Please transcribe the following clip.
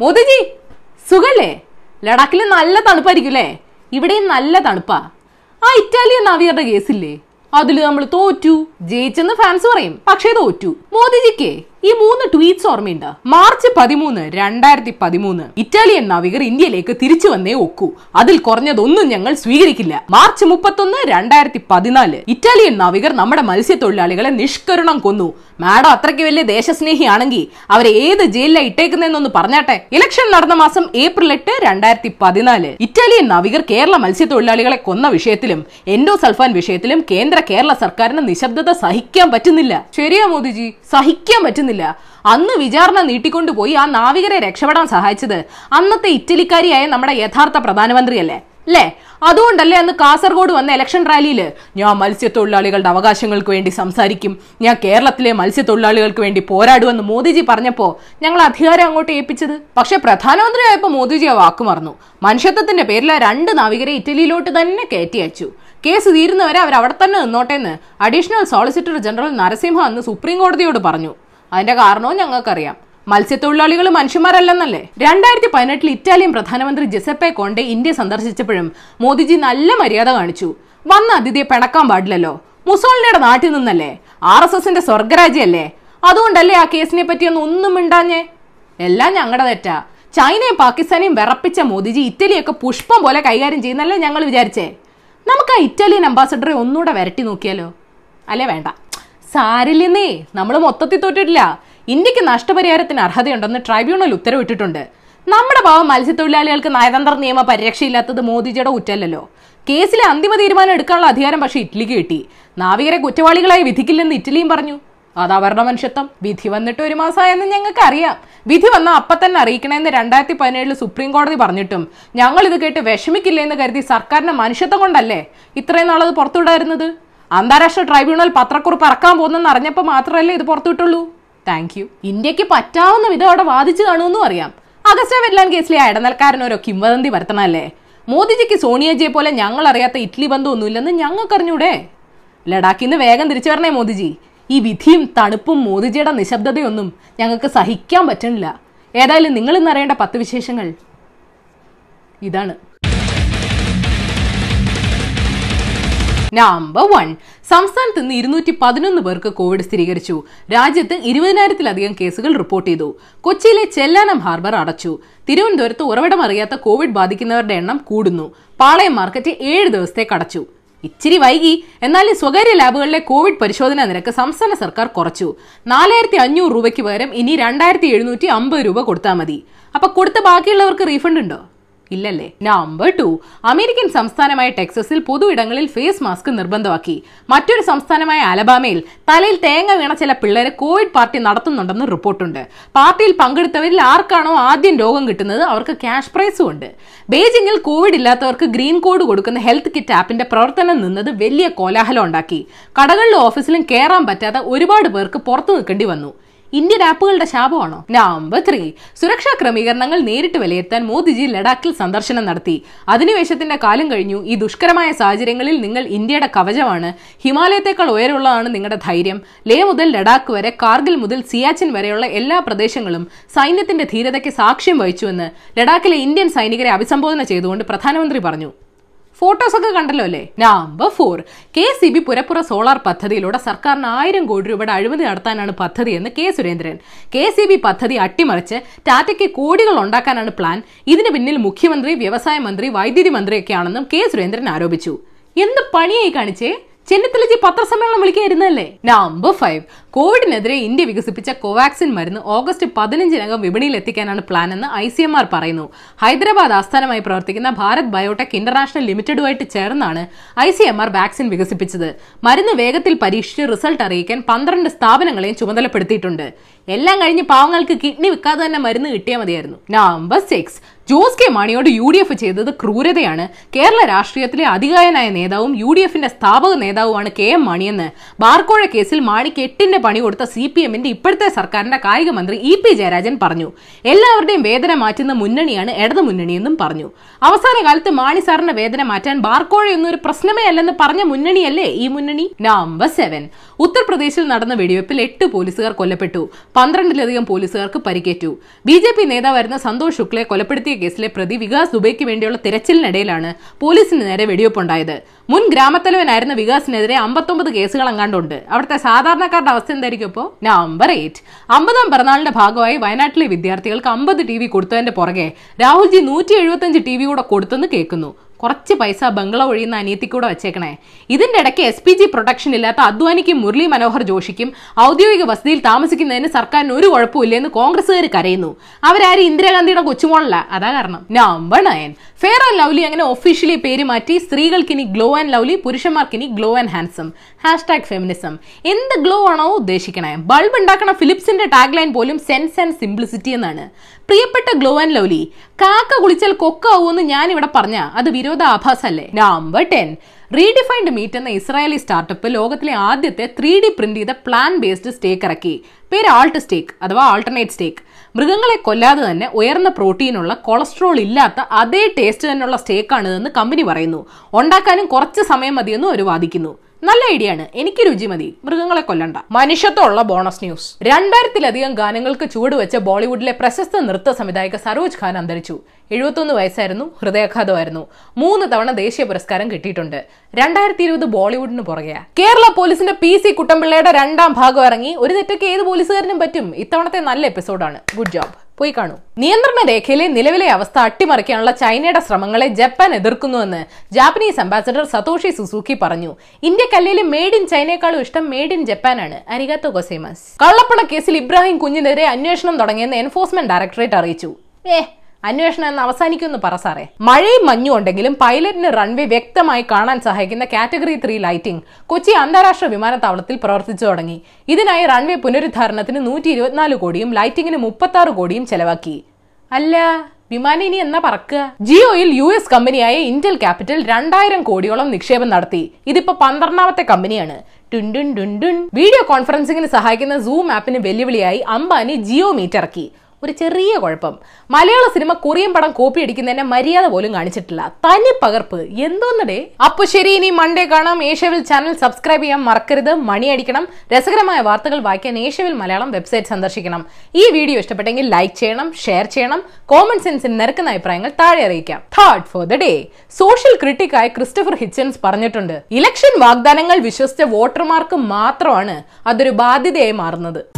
മോദിജി സുഖല്ലേ? ലഡാക്കിൽ നല്ല തണുപ്പായിരിക്കും അല്ലേ ഇവിടെയും നല്ല തണുപ്പാ. ആ ഇറ്റാലിയൻ നാവികരുടെ കേസില്ലേ? അതിൽ നമ്മൾ തോറ്റു. ജയിച്ചെന്ന് ഫാൻസ് പറയും. പക്ഷേ തോറ്റു. മോദിജിക്ക്? ഈ മൂന്ന് ട്വീറ്റ്സ് ഓർമ്മയുണ്ട്. മാർച്ച് പതിമൂന്ന് രണ്ടായിരത്തി പതിമൂന്ന്. ഇറ്റാലിയൻ നാവികർ ഇന്ത്യയിലേക്ക് തിരിച്ചു വന്നേ ഒക്കൂ. അതിൽ കുറഞ്ഞതൊന്നും ഞങ്ങൾ സ്വീകരിക്കില്ല. മാർച്ച് മുപ്പത്തൊന്ന് രണ്ടായിരത്തി പതിനാല്. ഇറ്റാലിയൻ നാവികർ നമ്മുടെ മത്സ്യത്തൊഴിലാളികളെ നിഷ്കരുണം കൊന്നു. മാഡം അത്രയ്ക്ക് വലിയ ദേശസ്നേഹിയാണെങ്കിൽ അവരെ ഏത് ജയിലിലാണ് ഇട്ടേക്കുന്നതെന്നൊന്ന് പറഞ്ഞാട്ടെ? ഇലക്ഷൻ നടന്ന മാസം ഏപ്രിൽ എട്ട് രണ്ടായിരത്തി പതിനാല്. ഇറ്റാലിയൻ നാവികർ കേരള മത്സ്യത്തൊഴിലാളികളെ കൊന്ന വിഷയത്തിലും എൻഡോ സൾഫാൻ വിഷയത്തിലും കേന്ദ്ര കേരള സർക്കാരിന് നിശബ്ദത സഹിക്കാൻ പറ്റുന്നില്ല. ശരിയാ മോദിജി? സഹിക്കാൻ പറ്റുന്നില്ല. അന്ന് വിചാരണ നീട്ടിക്കൊണ്ടുപോയി ആ നാവികരെ രക്ഷപ്പെടാൻ സഹായിച്ചത് അന്നത്തെ ഇറ്റലിക്കാരിയായ നമ്മുടെ യഥാർത്ഥ പ്രധാനമന്ത്രിയല്ലേ? അല്ലേ അതുകൊണ്ടല്ലേ അന്ന് കാസർഗോഡ് വന്ന ഇലക്ഷൻ റാലിയിൽ ഞാൻ മത്സ്യത്തൊഴിലാളികളുടെ അവകാശങ്ങൾക്ക് വേണ്ടി സംസാരിക്കും. ഞാൻ കേരളത്തിലെ മത്സ്യത്തൊഴിലാളികൾക്ക് വേണ്ടി പോരാടുമെന്ന് മോദിജി പറഞ്ഞപ്പോൾ ഞങ്ങൾ അധികാരം അങ്ങോട്ട് ഏൽപ്പിച്ചത്. പക്ഷെ പ്രധാനമന്ത്രിയായപ്പോൾ മോദിജി ആ വാക്ക് മറന്നു. മനുഷ്യത്വത്തിന്റെ പേരിൽ ആ രണ്ട് നാവികരെ ഇറ്റലിയിലോട്ട് തന്നെ കയറ്റി അയച്ചു. കേസ് തീരുന്നവരെ അവർ അവിടെ തന്നെ നിന്നോട്ടെ എന്ന് അഡീഷണൽ സോളിസിറ്റർ ജനറൽ നരസിംഹ അന്ന് സുപ്രീം കോടതിയോട് പറഞ്ഞു. അതിന്റെ കാരണവും ഞങ്ങൾക്കറിയാം. മത്സ്യത്തൊഴിലാളികൾ മനുഷ്യന്മാരല്ലെന്നല്ലേ? രണ്ടായിരത്തി പതിനെട്ടിൽ ഇറ്റാലിയൻ പ്രധാനമന്ത്രി ജെസപ്പെ കോണ്ടെ ഇന്ത്യ സന്ദർശിച്ചപ്പോഴും മോദിജി നല്ല മര്യാദ കാണിച്ചു. വന്ന അതിഥിയെ പിണക്കാൻ പാടില്ലല്ലോ. മുസോളിനിയുടെ നാട്ടിൽ നിന്നല്ലേ? ആർ എസ് എസിന്റെ സ്വർഗരാജ്യല്ലേ? അതുകൊണ്ടല്ലേ ആ കേസിനെ പറ്റിയൊന്നും ഒന്നും മിണ്ടാഞ്ഞേ? എല്ലാം ഞങ്ങളുടെ തെറ്റാ. ചൈനയും പാകിസ്ഥാനെയും വിറപ്പിച്ച മോദിജി ഇറ്റലിയൊക്കെ പുഷ്പം പോലെ കൈകാര്യം ചെയ്യുന്നല്ലേ ഞങ്ങൾ വിചാരിച്ചേ? നമുക്ക് ആ ഇറ്റാലിയൻ അംബാസഡറെ ഒന്നുകൂടെ വരട്ടി നോക്കിയാലോ? അല്ലേ വേണ്ട. സാരില്ലെന്നേ നമ്മൾ മൊത്തത്തിൽ തോറ്റിട്ടില്ല. ഇന്ത്യയ്ക്ക് നഷ്ടപരിഹാരത്തിന് അർഹതയുണ്ടെന്ന് ട്രൈബ്യൂണൽ ഉത്തരവിട്ടിട്ടുണ്ട്. നമ്മുടെ ഭാവം മത്സ്യത്തൊഴിലാളികൾക്ക് നയതന്ത്ര നിയമ പരിരക്ഷയില്ലാത്തത് മോദിജിയുടെ കുറ്റമല്ലല്ലോ. കേസിലെ അന്തിമ തീരുമാനം എടുക്കാനുള്ള അധികാരം പക്ഷേ ഇറ്റലിക്ക് കിട്ടി. നാവികരെ കുറ്റവാളികളായി വിധിക്കില്ലെന്ന് ഇറ്റലിയും പറഞ്ഞു. അത് അവരുടെ മനുഷ്യത്വം വിധി വന്നിട്ട് ഒരു മാസമായെന്ന് ഞങ്ങൾക്ക് അറിയാം വിധി വന്നാൽ അപ്പം തന്നെ അറിയിക്കണമെന്ന് രണ്ടായിരത്തി പതിനേഴിൽ സുപ്രീം കോടതി പറഞ്ഞിട്ടും. ഞങ്ങൾ ഇത് കേട്ട് വിഷമിക്കില്ല എന്ന് കരുതി സർക്കാരിന്റെ മനുഷ്യത്വം കൊണ്ടല്ലേ? ഇത്രയും നാളത് പുറത്തുവിടായിരുന്നത് അന്താരാഷ്ട്ര ട്രൈബ്യൂണൽ പത്രക്കുറിപ്പ് ഇറക്കാൻ പോകുന്നെന്ന് അറിഞ്ഞപ്പോൾ മാത്രമല്ലേ ഇത് പുറത്തുവിട്ടുള്ളൂ? താങ്ക് യു ഇന്ത്യയ്ക്ക് പറ്റാവുന്ന വിധം അവിടെ വാദിച്ചു കാണുമെന്നും അറിയാം. അഗസ്റ്റ വെറ്റ്ലാൻഡ് കേസിലെ ആ ഇടനിലക്കാരനോരോ കിംവദന്തി വരുത്തണമല്ലേ മോദിജിക്ക് സോണിയജിയെ പോലെ ഞങ്ങൾ അറിയാത്ത ഇഡ്ലി ബന്ധമൊന്നുമില്ലെന്ന് ഞങ്ങൾക്കറിഞ്ഞൂടെ? ലഡാക്കിൽ നിന്ന് വേഗം തിരിച്ചു വരണേ മോദിജി. ഈ വിധിയും തണുപ്പും മോദിജിയുടെ നിശബ്ദതയൊന്നും ഞങ്ങൾക്ക് സഹിക്കാൻ പറ്റണില്ല. ഏതായാലും നിങ്ങൾ ഇന്ന് അറിയേണ്ട പത്ത് വിശേഷങ്ങൾ. ഇതാണ്. നമ്പർ വൺ സംസ്ഥാനത്ത് ഇന്ന് ഇരുന്നൂറ്റി പതിനൊന്ന് പേർക്ക് കോവിഡ് സ്ഥിരീകരിച്ചു. രാജ്യത്ത് ഇരുപതിനായിരത്തിലധികം കേസുകൾ റിപ്പോർട്ട് ചെയ്തു. കൊച്ചിയിലെ ചെല്ലാനം ഹാർബർ അടച്ചു. തിരുവനന്തപുരത്ത് ഉറവിടം അറിയാത്ത കോവിഡ് ബാധിക്കുന്നവരുടെ എണ്ണം കൂടുന്നു. പാളയം മാർക്കറ്റ് ഏഴ് ദിവസത്തേക്ക് അടച്ചു. ഇച്ചിരി വൈകി. എന്നാലും സ്വകാര്യ ലാബുകളിലെ കോവിഡ് പരിശോധനാ നിരക്ക് സംസ്ഥാന സർക്കാർ കുറച്ചു. നാലായിരത്തി അഞ്ഞൂറ് രൂപയ്ക്ക് പകരം ഇനി രണ്ടായിരത്തി എഴുന്നൂറ്റി അമ്പത് രൂപ കൊടുത്താൽ മതി. അപ്പൊ കൊടുത്ത ബാക്കിയുള്ളവർക്ക് റീഫണ്ട് ഉണ്ടോ? ഇല്ലല്ലേ? നമ്പർ ടു അമേരിക്കൻ സംസ്ഥാനമായ ടെക്സസിൽ പൊതുയിടങ്ങളിൽ ഫേസ് മാസ്ക് നിർബന്ധമാക്കി. മറ്റൊരു സംസ്ഥാനമായ അലബാമയിൽ തലയിൽ തേങ്ങ വീണ ചില പിള്ളേരെ കോവിഡ് പാർട്ടി നടത്തുന്നുണ്ടെന്ന് റിപ്പോർട്ടുണ്ട്. പാർട്ടിയിൽ പങ്കെടുത്തവരിൽ ആർക്കാണോ ആദ്യം രോഗം കിട്ടുന്നത്? അവർക്ക് ക്യാഷ് പ്രൈസും ഉണ്ട്. ബെയ്ജിങ്ങിൽ കോവിഡ് ഇല്ലാത്തവർക്ക് ഗ്രീൻ കോഡ് കൊടുക്കുന്ന ഹെൽത്ത് കിറ്റ് ആപ്പിന്റെ പ്രവർത്തനം നിന്നത് വലിയ കോലാഹലം ഉണ്ടാക്കി. കടകളിലും ഓഫീസിലും കയറാൻ പറ്റാത്ത ഒരുപാട് പേർക്ക് പുറത്തു നിൽക്കേണ്ടി വന്നു. ഇന്ത്യൻ ആപ്പുകളുടെ ശാപമാണോ? നമ്പർ ത്രീ സുരക്ഷാ ക്രമീകരണങ്ങൾ നേരിട്ട് വിലയിരുത്താൻ മോദിജി ലഡാക്കിൽ സന്ദർശനം നടത്തി. അധിനിവേശത്തിന്റെ കാലം കഴിഞ്ഞു. ഈ ദുഷ്കരമായ സാഹചര്യങ്ങളിൽ നിങ്ങൾ ഇന്ത്യയുടെ കവചമാണ്. ഹിമാലയത്തെക്കാൾ ഉയരമുള്ളതാണ് നിങ്ങളുടെ ധൈര്യം. ലേ മുതൽ ലഡാക്ക് വരെ കാർഗിൽ മുതൽ സിയാച്ചിൻ വരെയുള്ള എല്ലാ പ്രദേശങ്ങളും സൈന്യത്തിന്റെ ധീരതയ്ക്ക് സാക്ഷ്യം വഹിച്ചുവെന്ന് ലഡാക്കിലെ ഇന്ത്യൻ സൈനികരെ അഭിസംബോധന ചെയ്തുകൊണ്ട് പ്രധാനമന്ത്രി പറഞ്ഞു. ഫോട്ടോസ് ഒക്കെ കണ്ടല്ലോ അല്ലേ? Number four K C B പുരപ്പുറ solar പദ്ധതിയിലൂടെ സർക്കാരിന് ആയിരം കോടി രൂപയുടെ അഴിമതി നടത്താനാണ് പദ്ധതിയെന്ന് K Surendran. K C B പദ്ധതി അട്ടിമറിച്ച് ടാറ്റയ്ക്ക് കോടികൾ ഉണ്ടാക്കാനാണ് പ്ലാൻ ഇതിന് പിന്നിൽ മുഖ്യമന്ത്രി വ്യവസായ മന്ത്രി വൈദ്യുതി മന്ത്രിയൊക്കെയാണെന്നും കെ സുരേന്ദ്രൻ ആരോപിച്ചു. എന്ത് പണിയായി കാണിച്ചേ? ചെന്നിത്തലജി പത്രസമ്മേളനം വിളിക്കായിരുന്നല്ലേ? നമ്പർ ഫൈവ് കോവിഡിനെതിരെ ഇന്ത്യ വികസിപ്പിച്ച കോവാക്സിൻ മരുന്ന് ഓഗസ്റ്റ് പതിനഞ്ചിനകം വിപണിയിൽ എത്തിക്കാനാണ് പ്ലാൻ എന്ന് ഐ സി എം ആർ പറയുന്നു. ഹൈദരാബാദ് ആസ്ഥാനമായി പ്രവർത്തിക്കുന്ന ഭാരത് ബയോടെക് ഇന്റർനാഷണൽ ലിമിറ്റഡുമായിട്ട് ചേർന്നാണ് I C M R vaccine വികസിപ്പിച്ചത്. മരുന്ന് വേഗത്തിൽ പരീക്ഷിച്ച് റിസൾട്ട് അറിയിക്കാൻ പന്ത്രണ്ട് സ്ഥാപനങ്ങളെയും ചുമതലപ്പെടുത്തിയിട്ടുണ്ട്. എല്ലാം കഴിഞ്ഞ് പാവങ്ങൾക്ക് കിഡ്നി വിൽക്കാതെ തന്നെ മരുന്ന് കിട്ടിയാൽ മതിയായിരുന്നു. നമ്പർ സിക്സ് ജോസ് കെ മാണിയോട് യു ഡി എഫ് ചെയ്തത് ക്രൂരതയാണ്. കേരള രാഷ്ട്രീയത്തിലെ അധികായനായ നേതാവും യു ഡി എഫിന്റെ സ്ഥാപക നേതാവുമാണ് കെ എം മാണിയെന്ന്. ബാർക്കോഴ കേസിൽ മാണിക്ക് എട്ടിന്റെ പണി കൊടുത്ത സി പി എമ്മിന്റെ ഇപ്പോഴത്തെ സർക്കാരിന്റെ കായിക മന്ത്രി ഇ പി ജയരാജൻ പറഞ്ഞു. എല്ലാവരുടെയും വേദന മാറ്റുന്ന മുന്നണിയാണ് ഇടതു മുന്നണിയെന്നും പറഞ്ഞു. അവസാന കാലത്ത് മാണി സാറിന്റെ വേദന മാറ്റാൻ ബാർക്കോഴയൊന്നും ഒരു പ്രശ്നമേ അല്ലെന്ന് പറഞ്ഞ മുന്നണിയല്ലേ ഈ മുന്നണി? നമ്പർ സെവൻ ഉത്തർപ്രദേശിൽ നടന്ന വെടിവെപ്പിൽ എട്ട് പോലീസുകാർ കൊല്ലപ്പെട്ടു. പന്ത്രണ്ടിലധികം പോലീസുകാർക്ക് പരിക്കേറ്റു. ബി ജെ പി നേതാവായിരുന്ന സന്തോഷ് ശുക്ലയെ കൊലപ്പെടുത്തിയ കേസിലെ പ്രതി വികാസ് ദുബൈക്ക് വേണ്ടിയുള്ള തിരച്ചിലിനിടയിലാണ് പോലീസിന് നേരെ വെടിവെപ്പുണ്ടായത്. മുൻ ഗ്രാമത്തലവനായിരുന്ന വികാസിനെതിരെ അമ്പത്തൊമ്പത് കേസുകൾ അങ്ങാണ്ടുണ്ട് അവിടുത്തെ സാധാരണക്കാരുടെ അവസ്ഥ എന്തായിരിക്കും ഇപ്പോൾ നമ്പർ എയ്റ്റ്. അമ്പതാം പിറന്നാളിന്റെ ഭാഗമായി വയനാട്ടിലെ വിദ്യാർത്ഥികൾക്ക് അമ്പത് ടി വി കൊടുത്തതിന്റെ പുറകെ രാഹുൽജി നൂറ്റി എഴുപത്തഞ്ച് ടി വി കൂടെ കൊടുത്തെന്ന് കേൾക്കുന്നു. കുറച്ച് പൈസ ബംഗ്ല ഒഴിയുന്ന അനിയത്തി കൂടെ വെച്ചേക്കണേ. ഇതിന്റെ ഇടയ്ക്ക് എസ് പി ജി പ്രൊട്ടക്ഷൻ ഇല്ലാത്ത അദ്വാനിക്കും മുരളി മനോഹർ ജോഷിക്കും ഔദ്യോഗിക വസതിയിൽ താമസിക്കുന്നതിന് സർക്കാരിന് ഒരു കുഴപ്പമില്ലെന്ന് കോൺഗ്രസ്സുകാർ കരയുന്നു. അവരാരും ഇന്ദിരാഗാന്ധിയുടെ കൊച്ചുമോളല്ല? അതാ കാരണം. Number nine fair and lovely അങ്ങനെ ഒഫീഷ്യലി പേര് മാറ്റി സ്ത്രീകൾക്ക് ഇനി ഗ്ലോ ആൻഡ് ലവ്ലി പുരുഷന്മാർക്ക് ഇനി glow and handsome hashtag feminism എന്ത് ഗ്ലോ ആണോ ഉദ്ദേശിക്കണേ? ബൾബ് ഉണ്ടാക്കണ ഫിലിപ്സിന്റെ ടാഗ് ലൈൻ പോലും സെൻസ് ആൻഡ് സിംപ്ലിസിറ്റി എന്നാണ്. പ്രിയപ്പെട്ട ഗ്ലോ ആൻഡ് ലവ്ലി കാക്ക കുളിച്ചാൽ കൊക്കാവൂന്ന് ഞാൻ ഇവിടെ പറഞ്ഞ. അത് വിരോധാഭാസല്ലേ നമ്പർ ടെൻ റീഡിഫൈൻഡ് മീറ്റ് എന്ന ഇസ്രായേലി സ്റ്റാർട്ടപ്പ് ലോകത്തിലെ ആദ്യത്തെ ത്രീ ഡി പ്രിന്റ് ചെയ്ത പ്ലാൻ ബേസ്ഡ് സ്റ്റേക്ക് ഇറക്കി. പേര് ആൾട്ട് സ്റ്റേക്ക് അഥവാ ആൾട്ടർനേറ്റ് സ്റ്റേക്ക് മൃഗങ്ങളെ കൊല്ലാതെ തന്നെ ഉയർന്ന പ്രോട്ടീനുള്ള കൊളസ്ട്രോൾ ഇല്ലാത്ത അതേ ടേസ്റ്റ് തന്നെയുള്ള സ്റ്റേക്കാണിതെന്ന് കമ്പനി പറയുന്നു. ഉണ്ടാക്കാനും കുറച്ച് സമയം മതിയെന്നും അവർ വാദിക്കുന്നു. നല്ല ഐഡിയ ആണ്. എനിക്ക് രുചി മതി. മൃഗങ്ങളെ കൊല്ലണ്ട. മനുഷ്യത്വമുള്ള ബോണസ് ന്യൂസ് രണ്ടായിരത്തിലധികം ഗാനങ്ങൾക്ക് ചുവടുവെച്ച ബോളിവുഡിലെ പ്രശസ്ത നൃത്ത സംവിധായക സരോജ് ഖാൻ അന്തരിച്ചു. എഴുപത്തൊന്ന് വയസ്സായിരുന്നു ഹൃദയാഘാതമായിരുന്നു. മൂന്ന് തവണ ദേശീയ പുരസ്കാരം കിട്ടിയിട്ടുണ്ട്. രണ്ടായിരത്തി ഇരുപത് ബോളിവുഡിന് പുറകെയാ കേരള പോലീസിന്റെ പി സി കുട്ടമ്പിള്ളയുടെ രണ്ടാം ഭാഗം ഇറങ്ങി ഒരു തെറ്റൊക്കെ ഏത് പോലീസുകാരനും പറ്റും? ഇത്തവണത്തെ നല്ല എപ്പിസോഡാണ് ഗുഡ് ജോബ് പോയി കാണൂ. നിയന്ത്രണ രേഖയിലെ നിലവിലെ അവസ്ഥ അട്ടിമറിക്കാനുള്ള ചൈനയുടെ ശ്രമങ്ങളെ ജപ്പാൻ എതിർക്കുന്നുവെന്ന് ജാപ്പനീസ് അംബാസഡർ സതോഷി സുസൂക്കി പറഞ്ഞു. ഇന്ത്യക്കല്ലിലെ മെയ്ഡ് ഇൻ ചൈനയെക്കാളും ഇഷ്ടം മെയ്ഡ് ഇൻ ജപ്പാനാണ്. അരികാത്തോ ഗൊസേമസ്. കള്ളപ്പണ കേസിൽ ഇബ്രാഹിം കുഞ്ഞിനെതിരെ അന്വേഷണം തുടങ്ങിയെന്ന് എൻഫോഴ്സ്മെന്റ് ഡയറക്ടറേറ്റ് അറിയിച്ചു. ഏ അന്വേഷണം എന്ന് അവസാനിക്കുമെന്ന് പറ സാറേ. മഴയും മഞ്ഞും ഉണ്ടെങ്കിലും പൈലറ്റിന് റൺവേ വ്യക്തമായി കാണാൻ സഹായിക്കുന്ന കാറ്റഗറി ത്രീ ലൈറ്റിംഗ് കൊച്ചി അന്താരാഷ്ട്ര വിമാനത്താവളത്തിൽ പ്രവർത്തിച്ചു തുടങ്ങി. ഇതിനായി റൺവേ പുനരുദ്ധാരണത്തിന് നൂറ്റി ഇരുപത്തിനാല് കോടിയും ലൈറ്റിംഗിന് മുപ്പത്തി കോടിയും ചെലവാക്കി. അല്ല വിമാനം ഇനി എന്നാ പറക്കുക? ജിയോയിൽ യു എസ് കമ്പനിയായ ഇന്റൽ ക്യാപിറ്റൽ രണ്ടായിരം കോടിയോളം നിക്ഷേപം നടത്തി. ഇതിപ്പോ പന്ത്രണ്ടാമത്തെ കമ്പനിയാണ്. ടുൻഡുൻ ടുൻഡുൻ വീഡിയോ കോൺഫറൻസിംഗിന് സഹായിക്കുന്ന സൂം ആപ്പിന് വെല്ലുവിളിയായി അംബാനി ജിയോ മീറ്റ് ഇറക്കി ഒരു ചെറിയ കുഴപ്പം. മലയാള സിനിമ കൊറിയൻ പടം കോപ്പി അടിക്കുന്നതിന്റെ മര്യാദ പോലും കാണിച്ചിട്ടില്ല. തനി പകർപ്പ്. എന്തോന്നടേ? അപ്പൊ ശരി ഇനി മൺഡേ കാണാം. ഏഷ്യവിൽ ചാനൽ സബ്സ്ക്രൈബ് ചെയ്യാൻ മറക്കരുത്. മണി അടിക്കണം. രസകരമായ വാർത്തകൾ വായിക്കാൻ ഏഷ്യവിൽ മലയാളം വെബ്സൈറ്റ് സന്ദർശിക്കണം. ഈ വീഡിയോ ഇഷ്ടപ്പെട്ടെങ്കിൽ ലൈക്ക് ചെയ്യണം ഷെയർ ചെയ്യണം. കോമൺ സെൻസിൽ നിരക്കുന്ന അഭിപ്രായങ്ങൾ താഴെ അറിയിക്കാം. Third for the day social ക്രിട്ടിക്കായ Christopher Hitchens പറഞ്ഞിട്ടുണ്ട്. ഇലക്ഷൻ വാഗ്ദാനങ്ങൾ വിശ്വസിച്ച വോട്ടർമാർക്ക് മാത്രമാണ് അതൊരു ബാധ്യതയായി മാറുന്നത്.